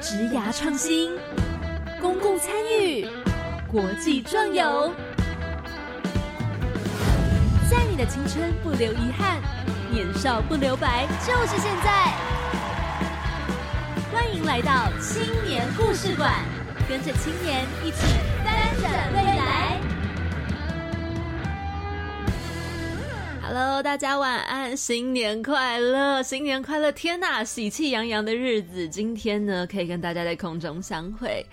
职涯创新、公共参与、国际壮游，在你的青春不留遗憾，年少不留白，就是现在。欢迎来到青年故事馆，跟着青年一起翻转未来。Hello，大家晚安，新年快乐，新年快乐！天呐，喜气洋洋的日子，今天呢可以跟大家在空中相会。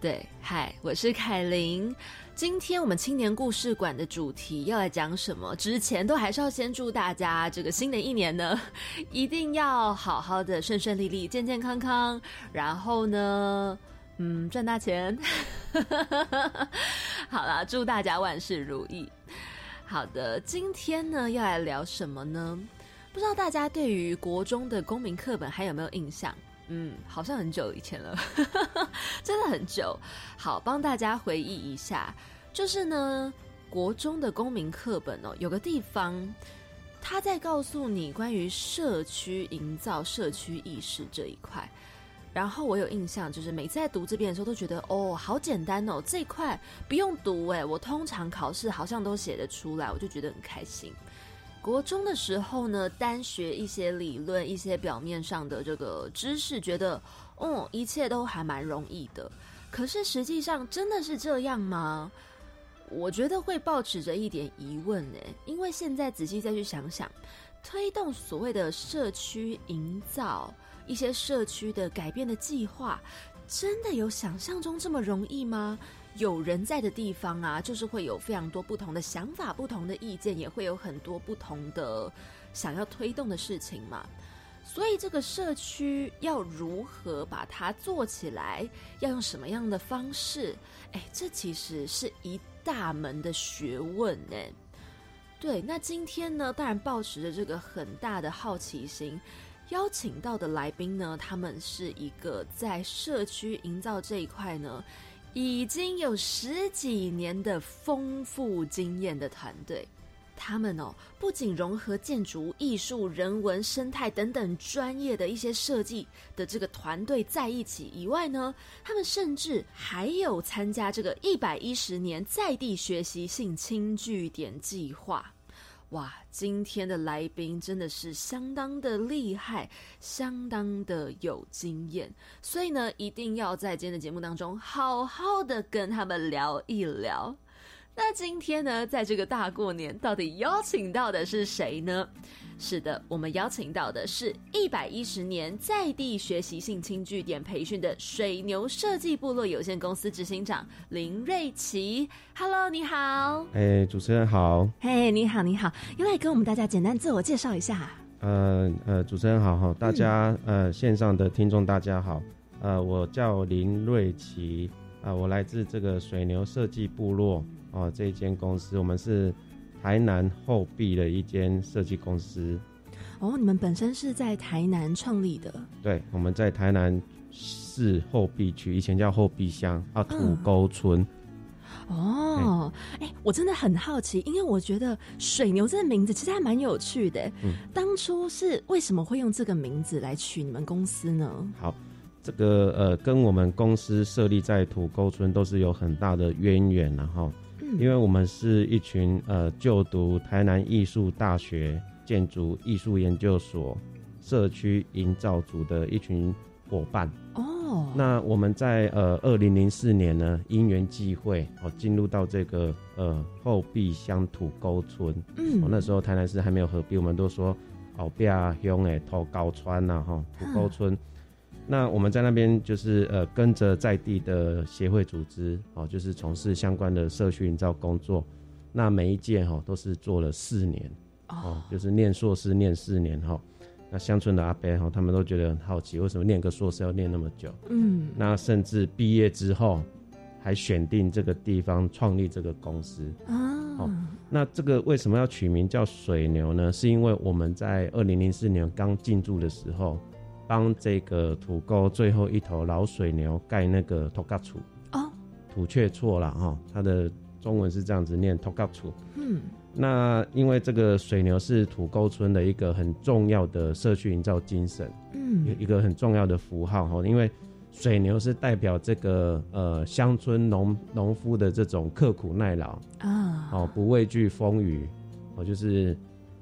对，嗨，我是凯琳。今天我们青年故事馆的主题要来讲什么？之前都还是要先祝大家这个新的一年呢，一定要好好的、顺顺利利、健健康康，然后呢，嗯，赚大钱。好啦，祝大家万事如意。好的，今天呢要来聊什么呢？不知道大家对于国中的公民课本还有没有印象？嗯，好像很久以前了，真的很久。好，帮大家回忆一下，就是呢，国中的公民课本哦，有个地方，他在告诉你关于社区营造、社区意识这一块。然后我有印象，就是每次在读这边的时候，都觉得哦，好简单哦，这一块不用读哎，我通常考试好像都写得出来，我就觉得很开心。国中的时候呢，单学一些理论、一些表面上的这个知识，觉得哦，一切都还蛮容易的。可是实际上真的是这样吗？我觉得会抱持着一点疑问呢，因为现在仔细再去想想，推动所谓的社区营造。一些社区的改变的计划，真的有想象中这么容易吗？有人在的地方啊，就是会有非常多不同的想法、不同的意见，也会有很多不同的想要推动的事情嘛。所以，这个社区要如何把它做起来？要用什么样的方式？哎，这其实是一大门的学问呢。对，那今天呢，当然保持着这个很大的好奇心。邀请到的来宾呢，他们是一个在社区营造这一块呢，已经有十几年的丰富经验的团队。他们哦，不仅融合建筑、艺术、人文、生态等等专业的一些设计的这个团队在一起以外呢，他们甚至还有参加这个一百一十年在地学习性轻据点计划。哇，今天的来宾真的是相当的厉害，相当的有经验，所以呢，一定要在今天的节目当中好好的跟他们聊一聊。那今天呢，在这个大过年，到底邀请到的是谁呢？是的，我们邀请到的是一百一十年在地学习性轻据点培训的水牛设计部落有限公司执行长林瑞奇。Hello，你好。哎，主持人好。嘿，你好，你好，要来跟我们大家简单自我介绍一下。呃呃，主持人好哈，大家呃线上的听众大家好。呃，我叫林瑞奇啊，我来自这个水牛设计部落。哦，这一间公司，我们是台南后壁的一间设计公司。哦，你们本身是在台南创立的？对，我们在台南市后壁区，以前叫后壁乡啊，土沟村。哦，哎，我真的很好奇，因为我觉得水牛这个名字其实还蛮有趣的。嗯，当初是为什么会用这个名字来取你们公司呢？好，这个呃，跟我们公司设立在土沟村都是有很大的渊源，然后。因为我们是一群呃就读台南艺术大学建筑艺术研究所社区营造组的一群伙伴。哦，那我们在呃二零零四年呢因缘际会哦进入到这个呃后壁乡土沟村，嗯，那时候台南市还没有合并，我们都说后壁乡诶土高川呐哈土沟村。那我们在那边就是呃跟着在地的协会组织哦，就是从事相关的社区营造工作。那每一届哈都是做了四年哦，就是念硕士念四年哈。那乡村的阿伯哈，他们都觉得很好奇，为什么念个硕士要念那么久？嗯，那甚至毕业之后还选定这个地方创立这个公司啊。哦，那这个为什么要取名叫水牛呢？是因为我们在二零零四年刚进驻的时候。帮这个土沟最后一头老水牛盖那个托嘎楚哦，土却错了哈，它的中文是这样子念托嘎楚。嗯，那因为这个水牛是土沟村的一个很重要的社区营造精神，嗯，一个很重要的符号哈。因为水牛是代表这个呃乡村农农夫的这种刻苦耐劳啊，哦不畏惧风雨，哦就是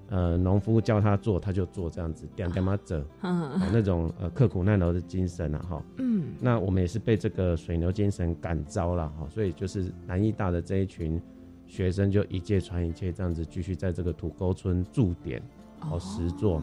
呃农夫叫他做他就做这样子，点点嘛走，哦那种呃刻苦耐劳的精神啊哈，嗯，那我们也是被这个水牛精神感召了哈，所以就是南艺大的这一群学生就一届传一届这样子继续在这个土沟村驻点，哦实做，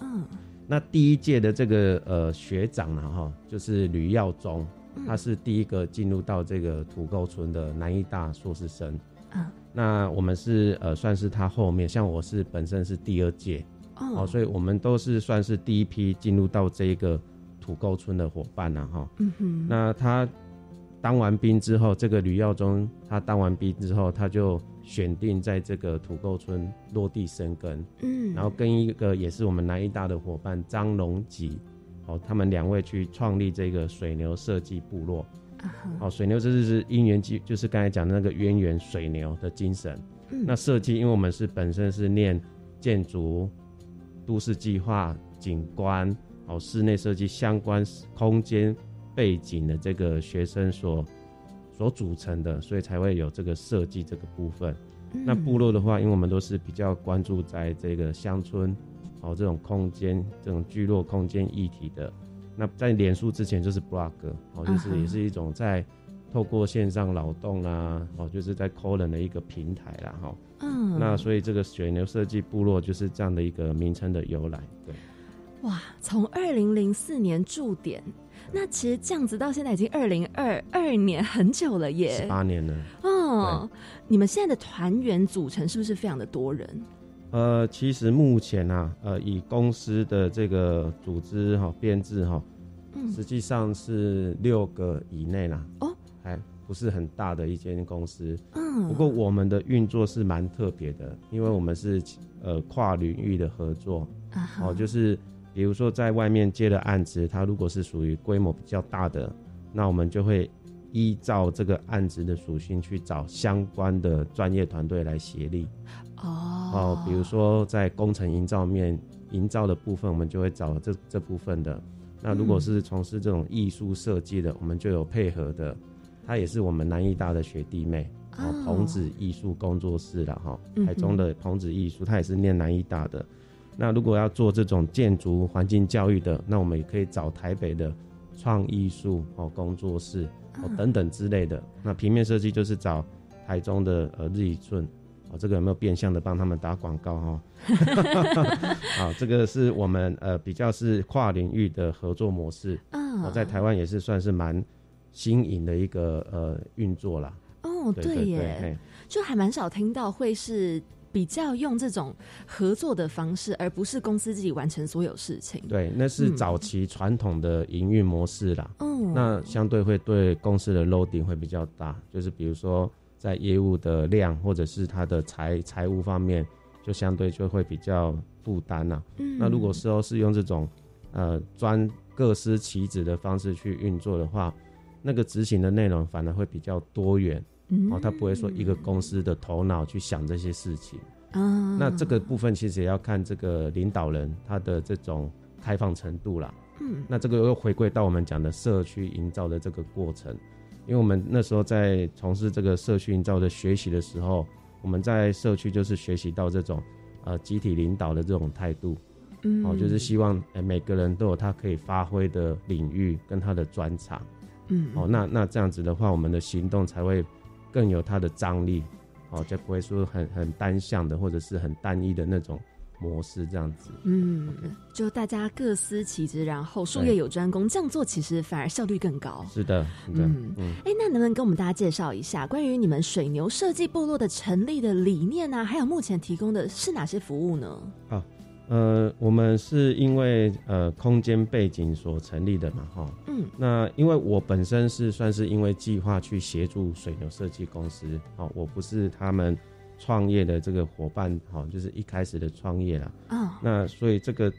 嗯。那第一届的这个呃学长呢，哈，就是吕耀忠，他是第一个进入到这个土沟村的南医大硕士生。嗯，那我们是呃算是他后面，像我是本身是第二届，哦，所以我们都是算是第一批进入到这个土沟村的伙伴呢，哈。嗯哼，那他。当完兵之后，这个吕耀忠他当完兵之后，他就选定在这个土沟村落地生根，嗯，然后跟一个也是我们南医大的伙伴张龙吉，哦，他们两位去创立这个水牛设计部落，哦，水牛这就是因缘机，就是刚才讲的那个渊源水牛的精神。那设计，因为我们是本身是念建筑、都市计划、景观，哦，室内设计相关空间。背景的这个学生所所组成的，所以才会有这个设计这个部分。那部落的话，因为我们都是比较关注在这个乡村哦这种空间、这种聚落空间议题的。那在脸书之前就是 blog 哦，就是也是一种在透过线上劳动啊哦，就是在 c o l l n 的一个平台啦哈。嗯。那所以这个水牛设计部落就是这样的一个名称的由来。对。哇，从二零零四年驻点。那其实这样子到现在已经二零二二年很久了耶，十八年了。哦，你们现在的团员组成是不是非常的多人？呃，其实目前啊，呃，以公司的这个组织哈编制哈，嗯，实际上是六个以内啦。哦，还不是很大的一间公司。嗯，不过我们的运作是蛮特别的，因为我们是呃跨领域的合作，哦，就是。比如说，在外面接的案子，它如果是属于规模比较大的，那我们就会依照这个案子的属性去找相关的专业团队来协力。哦，哦，比如说在工程营造面营造的部分，我们就会找这这部分的。那如果是从事这种艺术设计的，我们就有配合的。他也是我们南艺大的学弟妹，哦，彭子艺术工作室了哈，台中的彭子艺术，他也是念南艺大的。那如果要做这种建筑环境教育的，那我们也可以找台北的创艺术哦工作室哦等等之类的。那平面设计就是找台中的呃日以寸哦，这个有没有变相的帮他们打广告哈？好，这个是我们呃比较是跨领域的合作模式，哦，在台湾也是算是蛮新颖的一个呃运作啦。哦，对耶，就还蛮少听到会是。比较用这种合作的方式，而不是公司自己完成所有事情。对，那是早期传统的营运模式啦。嗯，那相对会对公司的 loading 会比较大，就是比如说在业务的量或者是他的财财务方面，就相对就会比较负担呐。嗯，那如果时候是用这种呃专各司其职的方式去运作的话，那个执行的内容反而会比较多元。哦，他不会说一个公司的头脑去想这些事情啊。那这个部分其实也要看这个领导人他的这种开放程度啦。嗯，那这个又回归到我们讲的社区营造的这个过程，因为我们那时候在从事这个社区营造的学习的时候，我们在社区就是学习到这种呃集体领导的这种态度。嗯，哦，就是希望哎每个人都有他可以发挥的领域跟他的专长。嗯，哦，那那这样子的话，我们的行动才会。更有它的张力，哦，就不会说很很单向的，或者是很单一的那种模式这样子。嗯，就大家各司其职，然后术业有专攻，这样做其实反而效率更高。是的，嗯嗯。哎，那能不能跟我们大家介绍一下关于你们水牛设计部落的成立的理念呢？还有目前提供的是哪些服务呢？啊。呃，我们是因为呃空间背景所成立的嘛，哈，嗯，那因为我本身是算是因为计划去协助水牛设计公司，哦，我不是他们创业的这个伙伴，哈，就是一开始的创业啦，啊，那所以这个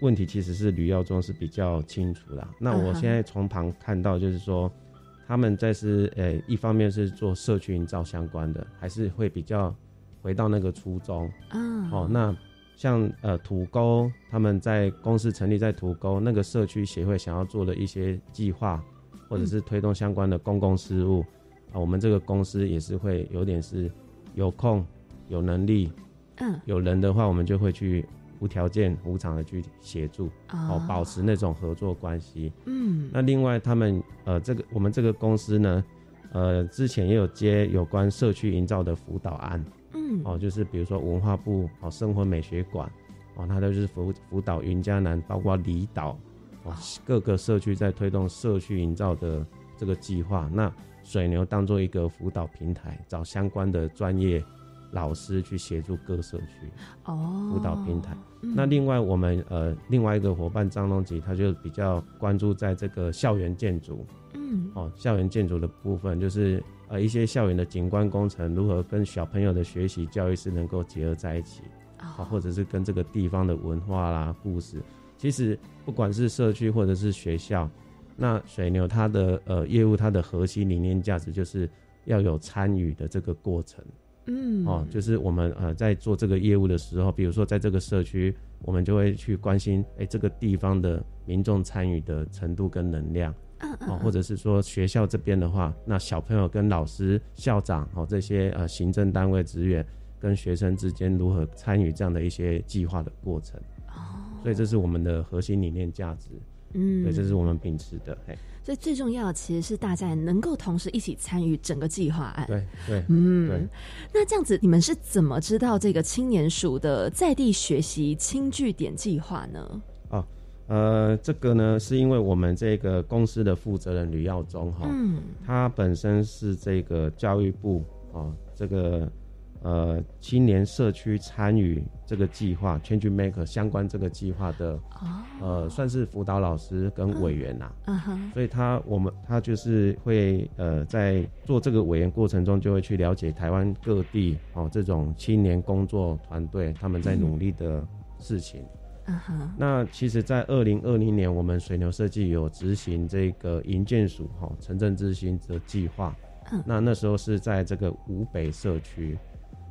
问题其实是吕耀忠是比较清楚啦。那我现在从旁看到，就是说他们在是呃一方面是做社区营造相关的，还是会比较回到那个初衷，嗯，哦，那。像呃土沟，他们在公司成立在土沟那个社区协会想要做的一些计划，或者是推动相关的公共事务啊，我们这个公司也是会有点是有空有能力，嗯，有人的话，我们就会去无条件无偿的去协助，哦，保持那种合作关系。嗯，那另外他们呃这个我们这个公司呢，呃之前也有接有关社区营造的辅导案。嗯，哦，就是比如说文化部哦，生活美学馆，哦，它都是辅辅导云嘉南，包括离岛，哦，各个社区在推动社区营造的这个计划。那水牛当做一个辅导平台，找相关的专业老师去协助各社区哦，辅导平台。那另外我们呃另外一个伙伴张龙吉，他就比较关注在这个校园建筑，嗯，哦，校园建筑的部分就是。呃，一些校园的景观工程如何跟小朋友的学习教育是能够结合在一起，啊，或者是跟这个地方的文化啦、故事，其实不管是社区或者是学校，那水牛它的呃业务它的核心理念价值就是要有参与的这个过程，嗯，哦，就是我们呃在做这个业务的时候，比如说在这个社区，我们就会去关心，哎，这个地方的民众参与的程度跟能量。哦，或者是说学校这边的话，那小朋友跟老师、校长哦这些呃行政单位职员跟学生之间如何参与这样的一些计划的过程？哦，所以这是我们的核心理念价值。嗯，对，这是我们秉持的。嘿，所以最重要的其实是大家能够同时一起参与整个计划案。对对，嗯，对。那这样子，你们是怎么知道这个青年署的在地学习轻据点计划呢？呃，这个呢，是因为我们这个公司的负责人吕耀忠哈，嗯，他本身是这个教育部哦，这个呃青年社区参与这个计划 Change Maker 相关这个计划的，哦，呃，算是辅导老师跟委员呐，嗯哼，所以他我们他就是会呃在做这个委员过程中，就会去了解台湾各地哦这种青年工作团队他们在努力的事情。那其实，在二零二零年，我们水牛设计有执行这个营建署哈城镇之星的计划。嗯，那那时候是在这个五北社区。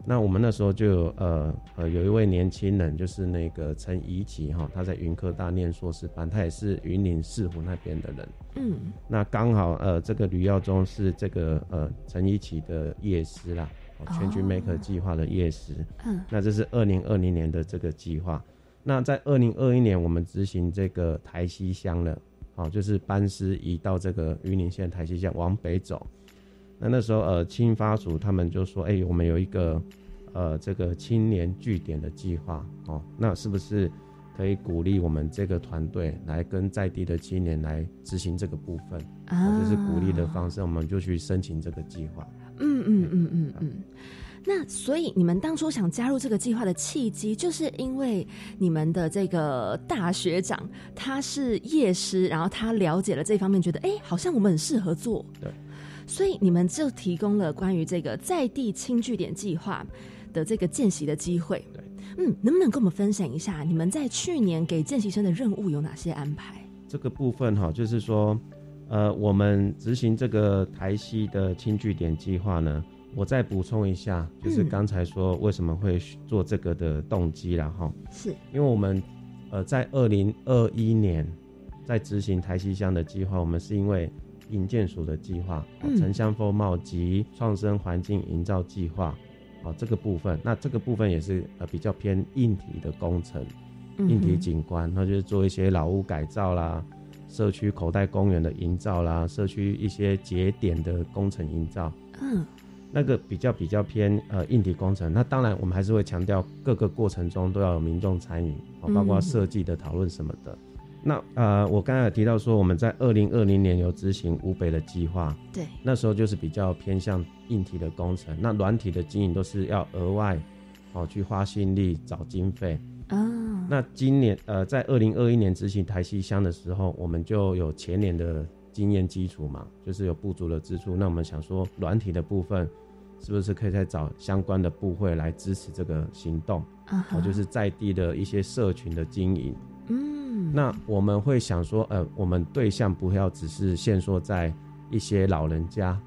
那我们那时候就有呃呃有一位年轻人，就是那个陈怡琪哈，他在云科大念硕士班，他也是云林四湖那边的人。嗯，那刚好呃这个吕耀忠是这个呃陈怡琪的业师啦，全局 Maker 计划的业师。嗯，那这是二零二零年的这个计划。那在二零二一年，我们执行这个台西乡了，好，就是班师移到这个云林县台西乡往北走。那那时候，呃，青发组他们就说，哎，我们有一个，呃，这个青年据点的计划，哦，那是不是可以鼓励我们这个团队来跟在地的青年来执行这个部分？啊，就是鼓励的方式，我们就去申请这个计划。嗯嗯嗯嗯嗯。那所以你们当初想加入这个计划的契机，就是因为你们的这个大学长他是夜师，然后他了解了这方面，觉得哎，好像我们很适合做。对，所以你们就提供了关于这个在地轻据点计划的这个见习的机会。对，嗯，能不能跟我们分享一下你们在去年给见习生的任务有哪些安排？这个部分哈，就是说，呃，我们执行这个台西的轻据点计划呢。我再补充一下，就是刚才说为什么会做这个的动机然后是因为我们呃在二零二一年在执行台西乡的计划，我们是因为引建署的计划，城乡风貌及创生环境营造计划，哦这个部分，那这个部分也是呃比较偏硬体的工程，硬体景观，那就是做一些老屋改造啦，社区口袋公园的营造啦，社区一些节点的工程营造，嗯。那个比较比较偏呃硬体工程，那当然我们还是会强调各个过程中都要有民众参与，包括设计的讨论什么的。那呃，我刚才有提到说我们在二零二零年有执行五北的计划，对，那时候就是比较偏向硬体的工程，那软体的经营都是要额外哦去花心力找经费啊。那今年呃在二零二一年执行台西乡的时候，我们就有前年的。经验基础嘛，就是有不足的支出。那我们想说，软体的部分是不是可以再找相关的部会来支持这个行动？啊，就是在地的一些社群的经营。嗯，那我们会想说，呃，我们对象不要只是限缩在一些老人家，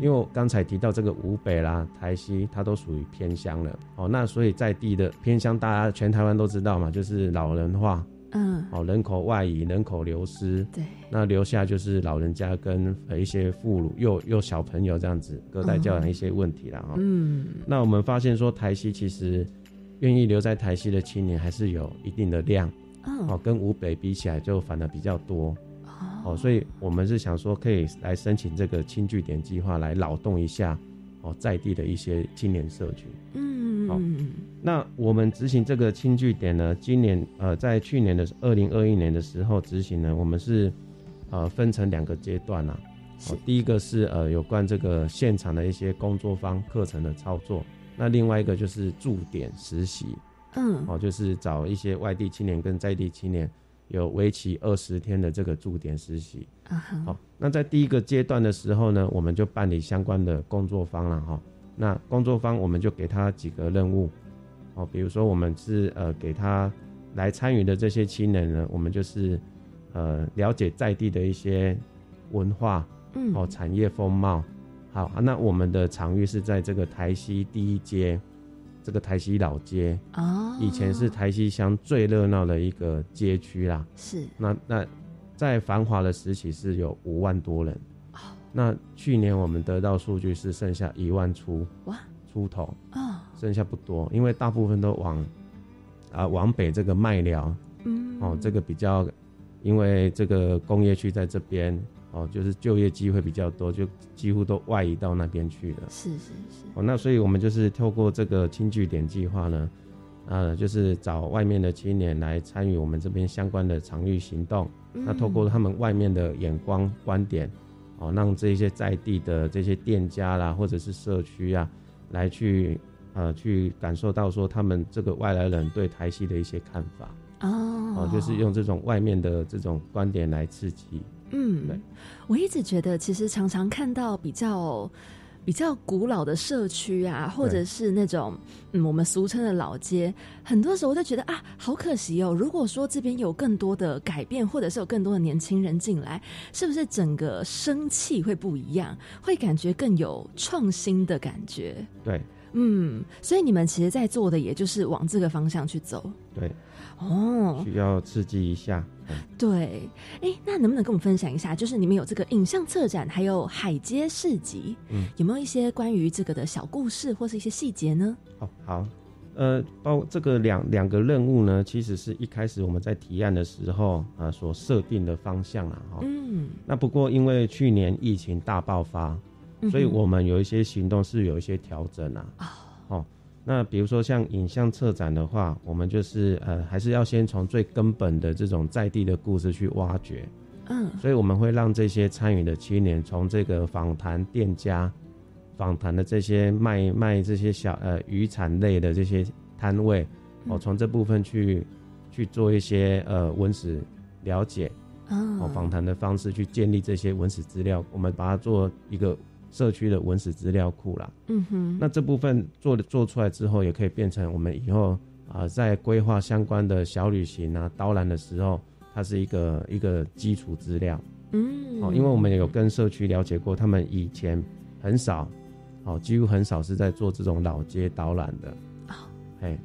因为我刚才提到这个吴北啦、台西，它都属于偏乡了哦。那所以在地的偏乡，大家全台湾都知道嘛，就是老人化，嗯，哦，人口外移、人口流失，对，那留下就是老人家跟一些妇孺、幼幼小朋友这样子隔代教养一些问题了哈。嗯，那我们发现说，台西其实愿意留在台西的青年还是有一定的量，哦，哦，跟吴北比起来就反而比较多。哦，哦，所以我们是想说，可以来申请这个轻据点计划，来劳动一下哦在地的一些青年社群。嗯，好那我们执行这个轻据点呢，今年呃，在去年的二零二一年的时候执行呢，我们是呃分成两个阶段啊。是哦，第一个是呃有关这个现场的一些工作坊课程的操作，那另外一个就是驻点实习。嗯，哦，就是找一些外地青年跟在地青年有为期二十天的这个驻点实习。啊哈，好、那在第一个阶段的时候呢，我们就办理相关的工作方了哈、那工作方我们就给他几个任务，哦，比如说我们是呃给他来参与的这些青年呢，我们就是呃了解在地的一些文化嗯，哦产业风貌。好，啊那我们的场域是在这个台西第一街，这个台西老街，哦，以前是台西乡最热闹的一个街区啦。是，那那在繁华的时期是有五万多人，哦，那去年我们得到数据是剩下一万出哇，出头，哦，剩下不多，因为大部分都往啊、往北这个麦寮。嗯，哦，这个比较，因为这个工业区在这边哦，就是就业机会比较多，就几乎都外移到那边去了。是是是，哦，那所以我们就是透过这个轻据点计划呢，呃，就是找外面的青年来参与我们这边相关的场域行动。那透过他们外面的眼光观点，哦，让这些在地的这些店家啦，或者是社区啊，来去呃去感受到说他们这个外来人对台西的一些看法，哦哦，就是用这种外面的这种观点来刺激。嗯，我一直觉得，其实常常看到比较比较古老的社区啊，或者是那种嗯我们俗称的老街，很多时候就觉得啊，好可惜哦。如果说这边有更多的改变，或者是有更多的年轻人进来，是不是整个生气会不一样，会感觉更有创新的感觉？对嗯，所以你们其实在做的也就是往这个方向去走。对，哦。需要刺激一下。嗯。对，哎，那能不能跟我们分享一下，就是你们有这个影像策展，还有海街市集，嗯，有没有一些关于这个的小故事或是一些细节呢？好好，呃，包这个两两个任务呢，其实是一开始我们在提案的时候啊、呃所设定的方向啦，哈、嗯，那不过因为去年疫情大爆发，嗯所以我们有一些行动是有一些调整啊。哦，那比如说像影像策展的话，我们就是呃还是要先从最根本的这种在地的故事去挖掘，嗯。所以我们会让这些参与的青年从这个访谈店家、访谈的这些卖卖这些小呃渔产类的这些摊位，哦，嗯从这部分去去做一些呃文史了解，哦，哦访谈的方式去建立这些文史资料，我们把它做一个社区的文史资料库啦。嗯哼，那这部分做的做出来之后，也可以变成我们以后啊、在规划相关的小旅行啊导览的时候，它是一个一个基础资料。嗯哦，因为我们有跟社区了解过，他们以前很少，哦，几乎很少是在做这种老街导览的。哦哎，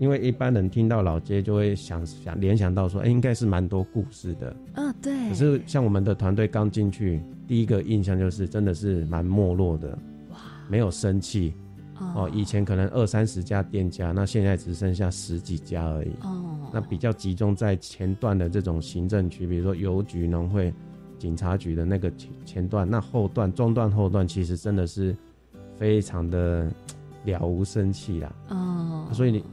因为一般人听到老街就会想想联想到说，哎，应该是蛮多故事的。嗯对，可是像我们的团队刚进去，第一个印象就是真的是蛮没落的，哇没有生气哦。以前可能二三十家店家，那现在只剩下十几家而已。哦那比较集中在前段的这种行政区，比如说邮局、农会、警察局的那个前前段，那后段、中段、后段其实真的是非常的了无生气啦。哦，所以你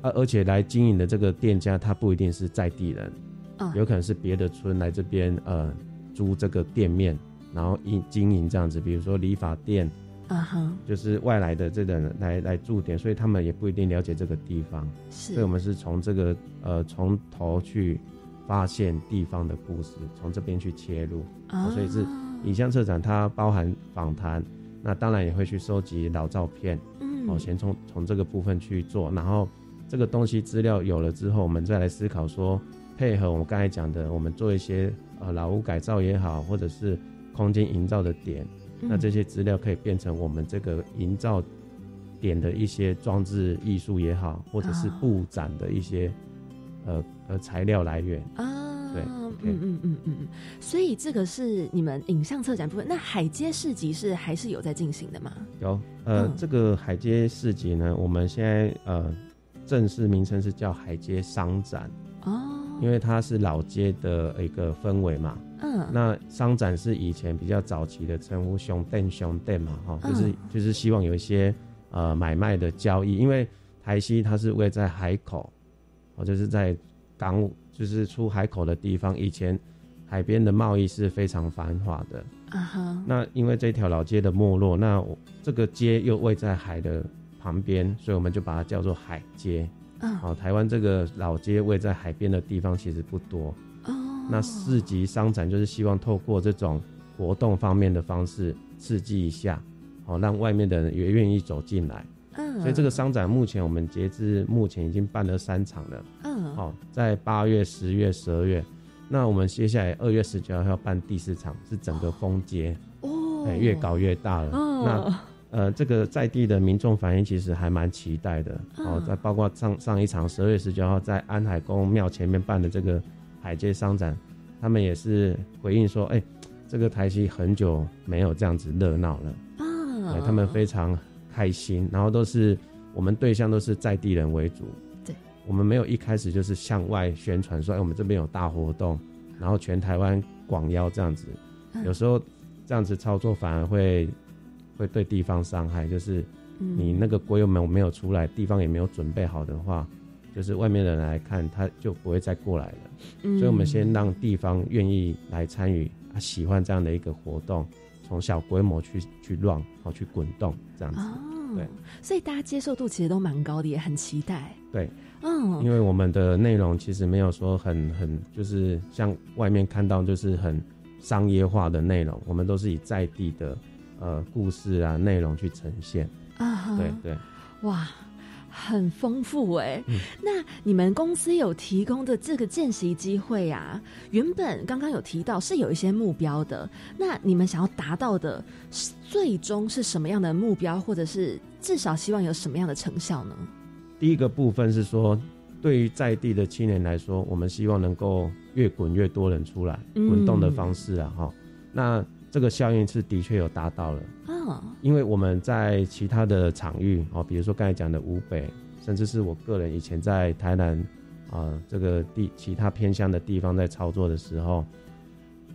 而而且来经营的这个店家，他不一定是在地人，啊有可能是别的村来这边呃租这个店面，然后经经营这样子，比如说理发店，啊哈就是外来的这个人来来驻点，所以他们也不一定了解这个地方。是，所以我们是从这个呃从头去发现地方的故事，从这边去切入。啊。所以是影像策展它包含访谈，那当然也会去收集老照片，嗯。哦，先从从这个部分去做，然后这个东西资料有了之后，我们再来思考说，配合我们刚才讲的，我们做一些呃老屋改造也好，或者是空间营造的点，那这些资料可以变成我们这个营造点的一些装置艺术也好，或者是布展的一些呃呃材料来源啊。对，嗯嗯嗯嗯嗯。所以这个是你们影像策展部分。那海街市集是还是有在进行的吗？有，呃，这个海街市集呢，我们现在呃正式名称是叫海街商展哦。因为它是老街的一个氛围嘛，嗯，那商展是以前比较早期的称呼，熊店熊店嘛，哈，就是就是希望有一些呃买卖的交易，因为台西它是位在海口，哦，就是在港就是出海口的地方，以前海边的贸易是非常繁华的，啊哈，那因为这条老街的没落，那这个街又位在海的旁边，所以我们就把它叫做海街。嗯。好，台湾这个老街位在海边的地方其实不多。哦，那市集商展就是希望透过这种活动方面的方式刺激一下，好让外面的人也愿意走进来。嗯，所以这个商展目前我们截至目前已经办了三场了。嗯，好，在八月、十月、十二月，那我们接下来二月十九号要办第四场，是整个风街。哦，越搞越大了。那呃，这个在地的民众反应其实还蛮期待的，哦，在包括上上一场十二月十九号在安海宫庙前面办的这个海街商展，他们也是回应说，哎，这个台西很久没有这样子热闹了，啊，他们非常开心，然后都是我们对象都是在地人为主，对，我们没有一开始就是向外宣传说，哎，我们这边有大活动，然后全台湾广邀这样子，有时候这样子操作反而会。会对地方伤害，就是你那个国有门没有出来，地方也没有准备好的话，就是外面的人来看，他就不会再过来了。所以，我们先让地方愿意来参与，他喜欢这样的一个活动，从小规模去去乱，好去滚动这样子。对，所以大家接受度其实都蛮高的，也很期待。对，嗯，因为我们的内容其实没有说很很，就是像外面看到就是很商业化的内容，我们都是以在地的。呃，故事啊，内容去呈现啊，对对，哇，很丰富哎。那你们公司有提供的这个见习机会啊，原本刚刚有提到是有一些目标的。那你们想要达到的，最终是什么样的目标，或者是至少希望有什么样的成效呢？第一个部分是说，对于在地的青年来说，我们希望能够越滚越多人出来，滚动的方式啊，哈，那。这个效应是的确有达到了啊，因为我们在其他的场域哦，比如说刚才讲的湖北，甚至是我个人以前在台南啊这个地其他偏乡的地方在操作的时候，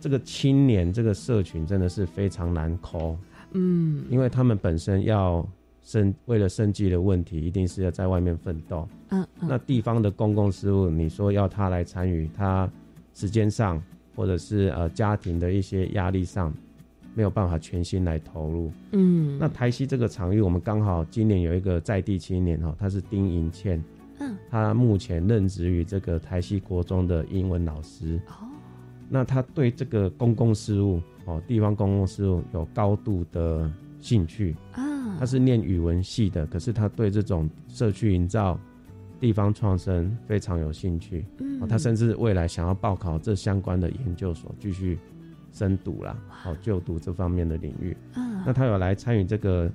这个青年这个社群真的是非常难抠，嗯，因为他们本身要生为了生计的问题，一定是要在外面奋斗，嗯，那地方的公共事务，你说要他来参与，他时间上或者是呃家庭的一些压力上。没有办法全心来投入，嗯，那台西这个场域，我们刚好今年有一个在地青年哈，他是丁银倩，嗯，他目前任职于这个台西国中的英文老师，哦，那他对这个公共事务哦，地方公共事务有高度的兴趣。啊，他是念语文系的，可是他对这种社区营造、地方创生非常有兴趣，嗯，他甚至未来想要报考这相关的研究所继续。深读啦，好就读这方面的领域。嗯，那他有来参与这个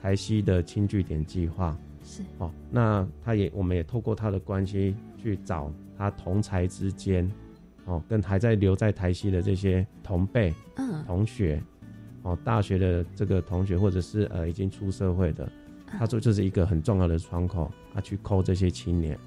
台西的轻据点计划，是哦。那他也，我们也透过他的关系去找他同才之间，哦，跟还在留在台西的这些同辈、嗯同学，哦，大学的这个同学，或者是呃已经出社会的，他说这是一个很重要的窗口，他去扣这些青年。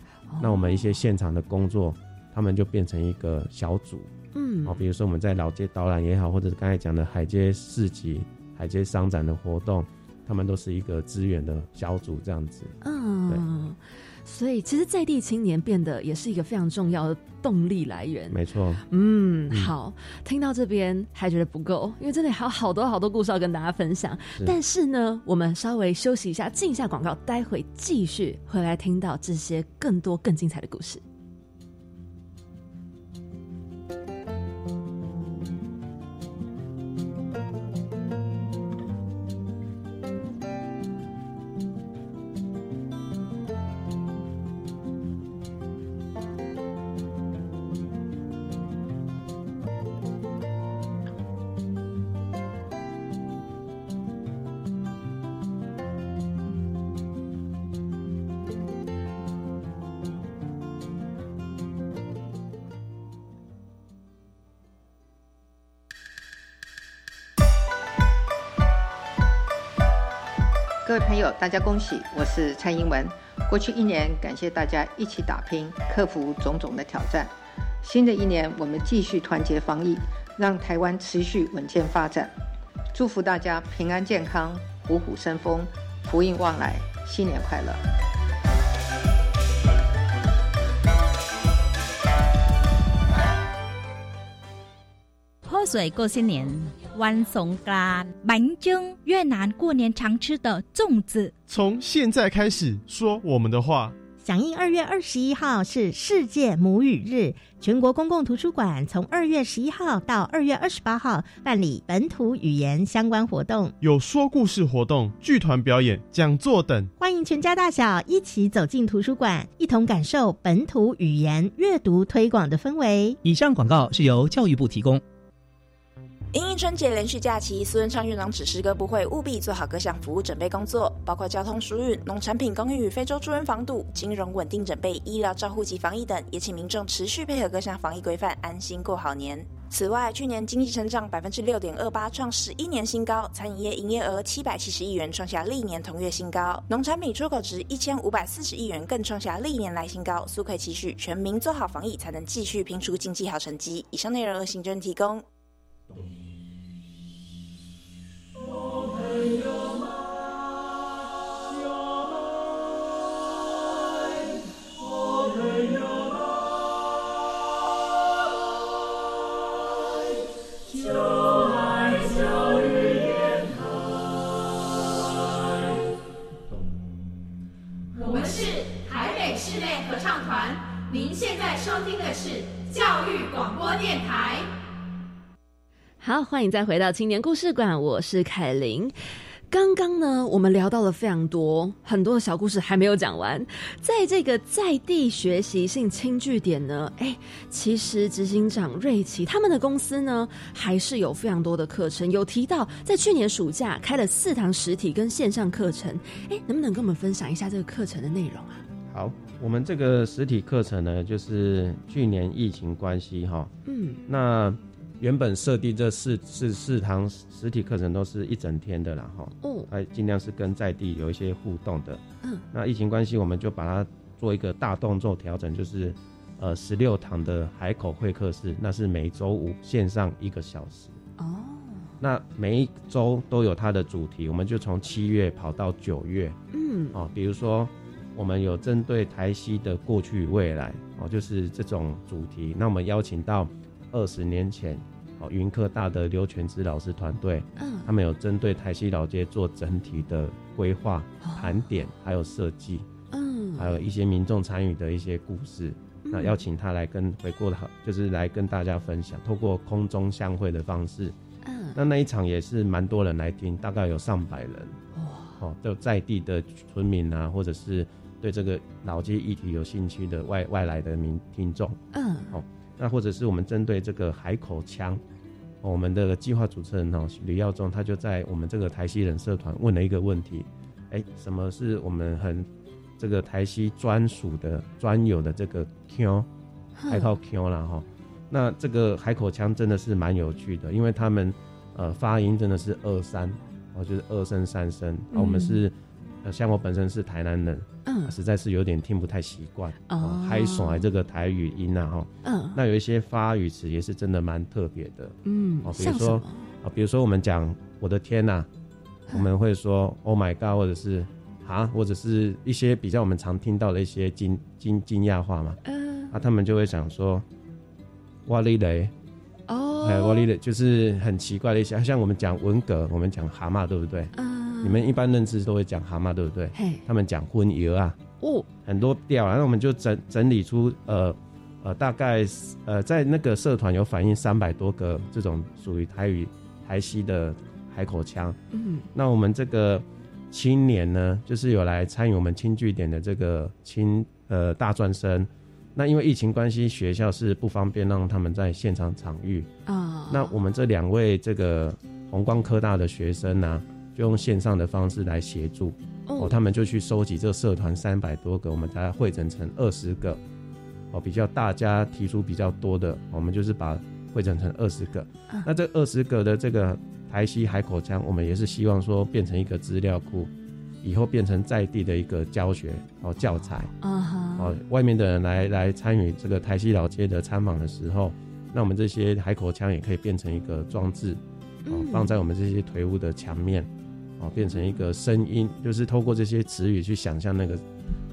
那我们一些现场的工作，他们就变成一个小组。嗯，哦，比如说我们在老街导览也好，或者是刚才讲的海街市集、海街商展的活动，他们都是一个资源的小组这样子。嗯，对。所以其实在地青年变得也是一个非常重要的动力来源。没错。嗯，好，听到这边还觉得不够，因为真的还有好多好多故事要跟大家分享。但是呢，我们稍微休息一下，进一下广告，待会继续回来听到这些更多更精彩的故事。大家恭喜！我是蔡英文。过去一年，感谢大家一起打拼，克服种种的挑战。新的一年，我们继续团结防疫，让台湾持续稳健发展。祝福大家平安健康，虎虎生风，福运旺来，新年快乐！泼水过新年，万松干，满京越南过年常吃的粽子。从现在开始说我们的话。响应二月二十一号是世界母语日，全国公共图书馆从二月十一号到二月二十八号办理本土语言相关活动，有说故事活动、剧团表演、讲座等，欢迎全家大小一起走进图书馆，一同感受本土语言阅读推广的氛围。以上广告是由教育部提供。因应春节连续假期，苏文昌院长指示各部会务必做好各项服务准备工作，包括交通疏运、农产品供应与非洲猪瘟防堵、金融稳定准备、医疗照护及防疫等，也请民众持续配合各项防疫规范，安心过好年。此外，去年经济成长百分之六点二八，创十一年新高；餐饮业营业额七百七十亿元，创下历年同月新高；农产品出口值一千五百四十亿元，更创下历年来新高。苏可期许全民做好防疫，才能继续拼出经济好成绩。以上内容由行政提供。我们是台北室内合唱团，您现在收听的是教育广播电台。好，欢迎再回到青年故事馆，我是凯琳。刚刚呢，我们聊到了非常多，很多的小故事还没有讲完。在这个在地学习性轻据点呢，哎，其实执行长瑞奇他们的公司呢，还是有非常多的课程。有提到在去年暑假开了四堂实体跟线上课程，哎，能不能跟我们分享一下这个课程的内容啊？好，我们这个实体课程呢，就是去年疫情关系哈，嗯，那。原本设定这四四四堂实体课程都是一整天的啦，哈，嗯，还尽量是跟在地有一些互动的，嗯，那疫情关系，我们就把它做一个大动作调整，就是呃十六堂的海口会客室，那是每周五线上一个小时，哦，那每一周都有它的主题，我们就从七月跑到九月，嗯，哦，比如说我们有针对台西的过去与未来，哦，就是这种主题，那我们邀请到二十年前。哦，云科大的刘全之老师团队，嗯，他们有针对台西老街做整体的规划、盘点，还有设计，嗯，还有一些民众参与的一些故事，那邀请他来跟回过的好，就是来跟大家分享，透过空中相会的方式，嗯，那那一场也是蛮多人来听，大概有上百人，哇，哦，就在地的村民啊，或者是对这个老街议题有兴趣的外外来的民听众，嗯，哦。那或者是我们针对这个海口腔，我们的计划主持人哦吕耀忠，他就在我们这个台西人社团问了一个问题，哎，什么是我们很这个台西专属的专有的这个 Q，海口腔了哈？那这个海口腔真的是蛮有趣的，因为他们呃发音真的是二三，哦就是二声三声，我们是。呃，像我本身是台南人，嗯，实在是有点听不太习惯哦，嗨爽这个台语音啊，哈，嗯，那有一些发语词也是真的蛮特别的，嗯，哦，比如说啊，比如说我们讲我的天呐，我们会说 Oh my God，或者是啊，或者是一些比较我们常听到的一些惊惊惊讶话嘛，嗯，啊，他们就会想说哇哩嘞，哦，哇哩嘞，就是很奇怪的一些，像我们讲文革，我们讲蛤蟆，对不对？嗯。你们一般认知都会讲蛤蟆，对不对？他们讲荤油啊，哦，很多调，然后我们就整整理出呃呃大概呃在那个社团有反映三百多个这种属于台语台西的海口腔。嗯，那我们这个青年呢，就是有来参与我们青据点的这个青呃大专生。那因为疫情关系，学校是不方便让他们在现场场域啊。那我们这两位这个红光科大的学生呢？就用线上的方式来协助哦，他们就去收集这个社团三百多个，我们大概汇整成二十个哦，比较大家提出比较多的，我们就是把汇整成二十个。那这二十个的这个台西海口腔，我们也是希望说变成一个资料库以后变成在地的一个教学哦教材，啊哈，哦，外面的人来来参与这个台西老街的参访的时候，那我们这些海口腔也可以变成一个装置，哦，嗯放在我们这些颓屋的墙面，哦，变成一个声音，就是透过这些词语去想象那个，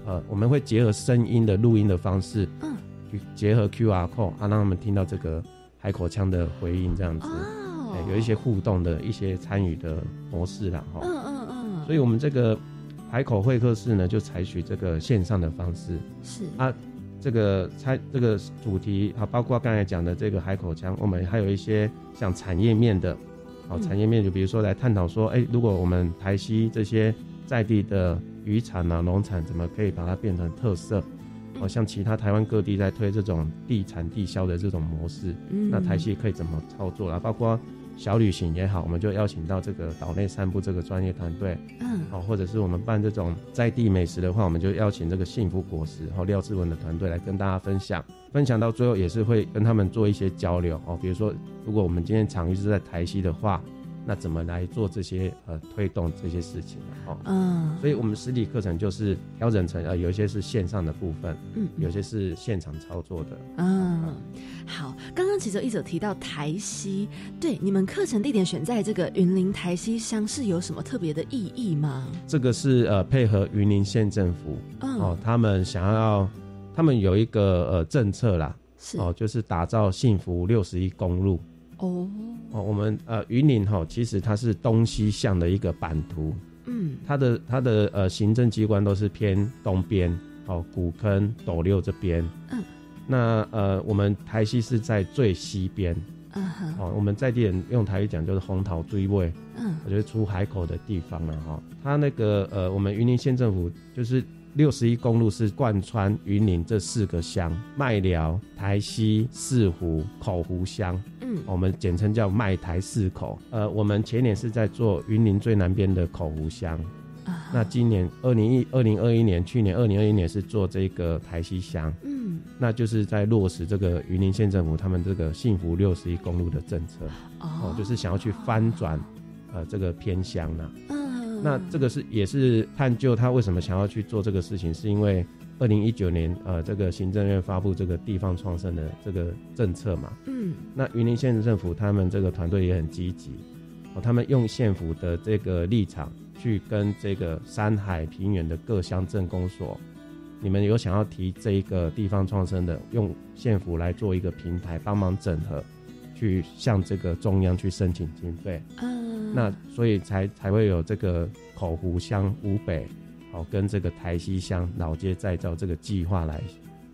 呃，我们会结合声音的录音的方式，嗯，去结合 QR code 啊，让他们听到这个海口腔的回应，这样子，哦。哎，有一些互动的一些参与的模式啦，哈、嗯嗯嗯，所以我们这个海口会客室呢，就采取这个线上的方式。是。啊这个参这个主题啊，包括刚才讲的这个海口腔，我们还有一些像产业面的，好、嗯产业面就比如说来探讨说，哎、如果我们台西这些在地的渔产啊、农产，怎么可以把它变成特色？好、像其他台湾各地在推这种地产地销的这种模式，嗯那台西可以怎么操作啊？包括小旅行也好，我们就邀请到这个岛内散步这个专业团队，嗯哦，或者是我们办这种在地美食的话，我们就邀请这个幸福果实和廖志文的团队来跟大家分享。分享到最后也是会跟他们做一些交流哦，比如说如果我们今天场域是在台西的话，那怎么来做这些呃推动这些事情哦？嗯，所以我们实体课程就是调整成呃有一些是线上的部分，嗯有些是现场操作的。嗯，好，刚刚其实一直有提到台西，对，你们课程地点选在这个云林台西乡是有什么特别的意义吗？这个是呃配合云林县政府嗯，哦，他们想要他们有一个呃政策啦，是哦，就是打造幸福六十一公路。哦，哦，我们呃云林哈，其实它是东西向的一个版图，嗯它的它的呃行政机关都是偏东边，哦，古坑、斗六这边。嗯。那呃，我们台西是在最西边，嗯哼哦，我们在地人用台语讲就是红桃追位，嗯我觉得出海口的地方了哈。它那个呃，我们云林县政府就是六十一公路是贯穿云林这四个乡：麦寮、台西、四湖、口湖乡。嗯我们简称叫麦台四口。呃，我们前年是在做云林最南边的口湖乡，啊那今年二零一二零二一年，去年二零二一年是做这个台西乡，嗯那就是在落实这个云林县政府他们这个幸福六十一公路的政策哦哦，就是想要去翻转呃这个偏乡呢。嗯那这个是也是探究他为什么想要去做这个事情，是因为二零一九年呃这个行政院发布这个地方创生的这个政策嘛，嗯。那云林县政府他们这个团队也很积极，哦，他们用县府的这个立场去跟这个山海平原的各乡镇公所，你们有想要提这一个地方创生的，用县府来做一个平台，帮忙整合，去向这个中央去申请经费。嗯，那所以才才会有这个口湖乡湖北，好、跟这个台西乡老街再造这个计划来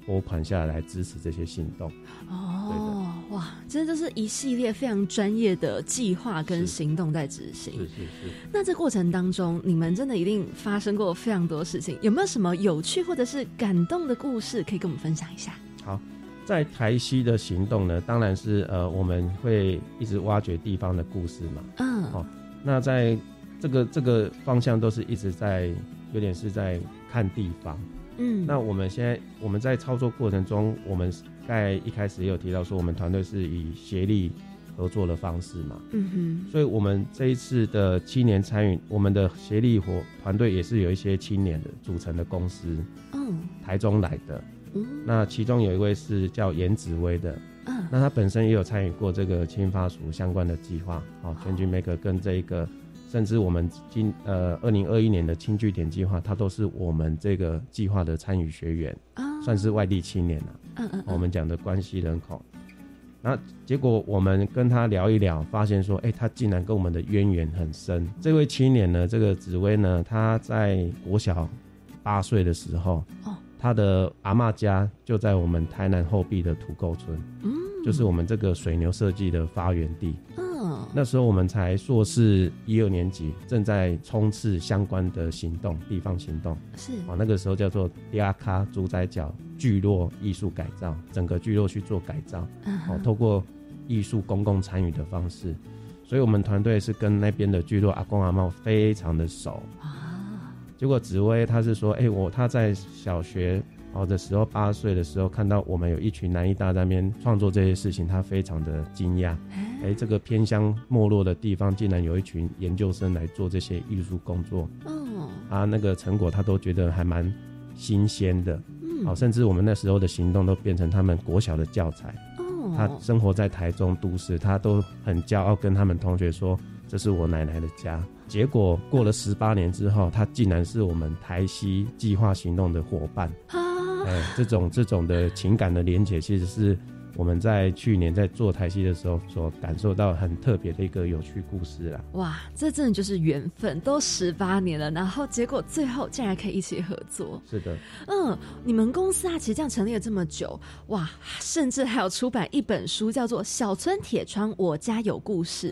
拨款下来支持这些行动。哦哇，真的就是一系列非常专业的计划跟行动在执行。是是是。那这过程当中，你们真的一定发生过非常多事情，有没有什么有趣或者是感动的故事可以跟我们分享一下？好，在台西的行动呢，当然是呃我们会一直挖掘地方的故事嘛。嗯，好那在这个这个方向都是一直在有点是在看地方。嗯，那我们现在我们在操作过程中，我们在一开始也有提到说，我们团队是以协力合作的方式嘛，嗯哼所以我们这一次的青年参与，我们的协力活团队也是有一些青年的组成的公司，嗯台中来的。嗯。那其中有一位是叫严紫薇的，嗯。那他本身也有参与过这个青发署相关的计划，哦，全局 make 跟这一个，甚至我们今呃二零二一年的青据点计划，他都是我们这个计划的参与学员，啊，算是外地青年了、嗯嗯，我们讲的关系人口。那结果我们跟他聊一聊，发现说，哎、他竟然跟我们的渊源很深。这位青年呢，这个紫薇呢，他在国小八岁的时候，哦他的阿妈家就在我们台南后壁的土沟村，嗯，就是我们这个水牛设计的发源地。嗯那时候我们才硕士一二年级，正在冲刺相关的行动，地方行动。是哦，那个时候叫做迪亚卡猪仔角聚落艺术改造，整个聚落去做改造。嗯哦，透过艺术公共参与的方式，所以我们团队是跟那边的聚落阿公阿妈非常的熟。啊，结果紫薇他是说，哎、我他在小学哦的时候，八岁的时候看到我们有一群南艺大在那边创作这些事情，他非常的惊讶。哎、这个偏乡没落的地方，竟然有一群研究生来做这些艺术工作哦，啊！啊，那个成果他都觉得还蛮新鲜的，嗯，好，甚至我们那时候的行动都变成他们国小的教材。哦，他生活在台中都市，他都很骄傲跟他们同学说：“这是我奶奶的家。”结果过了十八年之后，他竟然是我们台西计划行动的伙伴。啊，哎，这种这种的情感的连结，其实是我们在去年在做台西的时候所感受到很特别的一个有趣故事啦。哇，这真的就是缘分，都十八年了，然后结果最后竟然可以一起合作。是的，嗯，你们公司啊，其实这样成立了这么久，哇，甚至还有出版一本书，叫做《小村铁窗我家有故事》。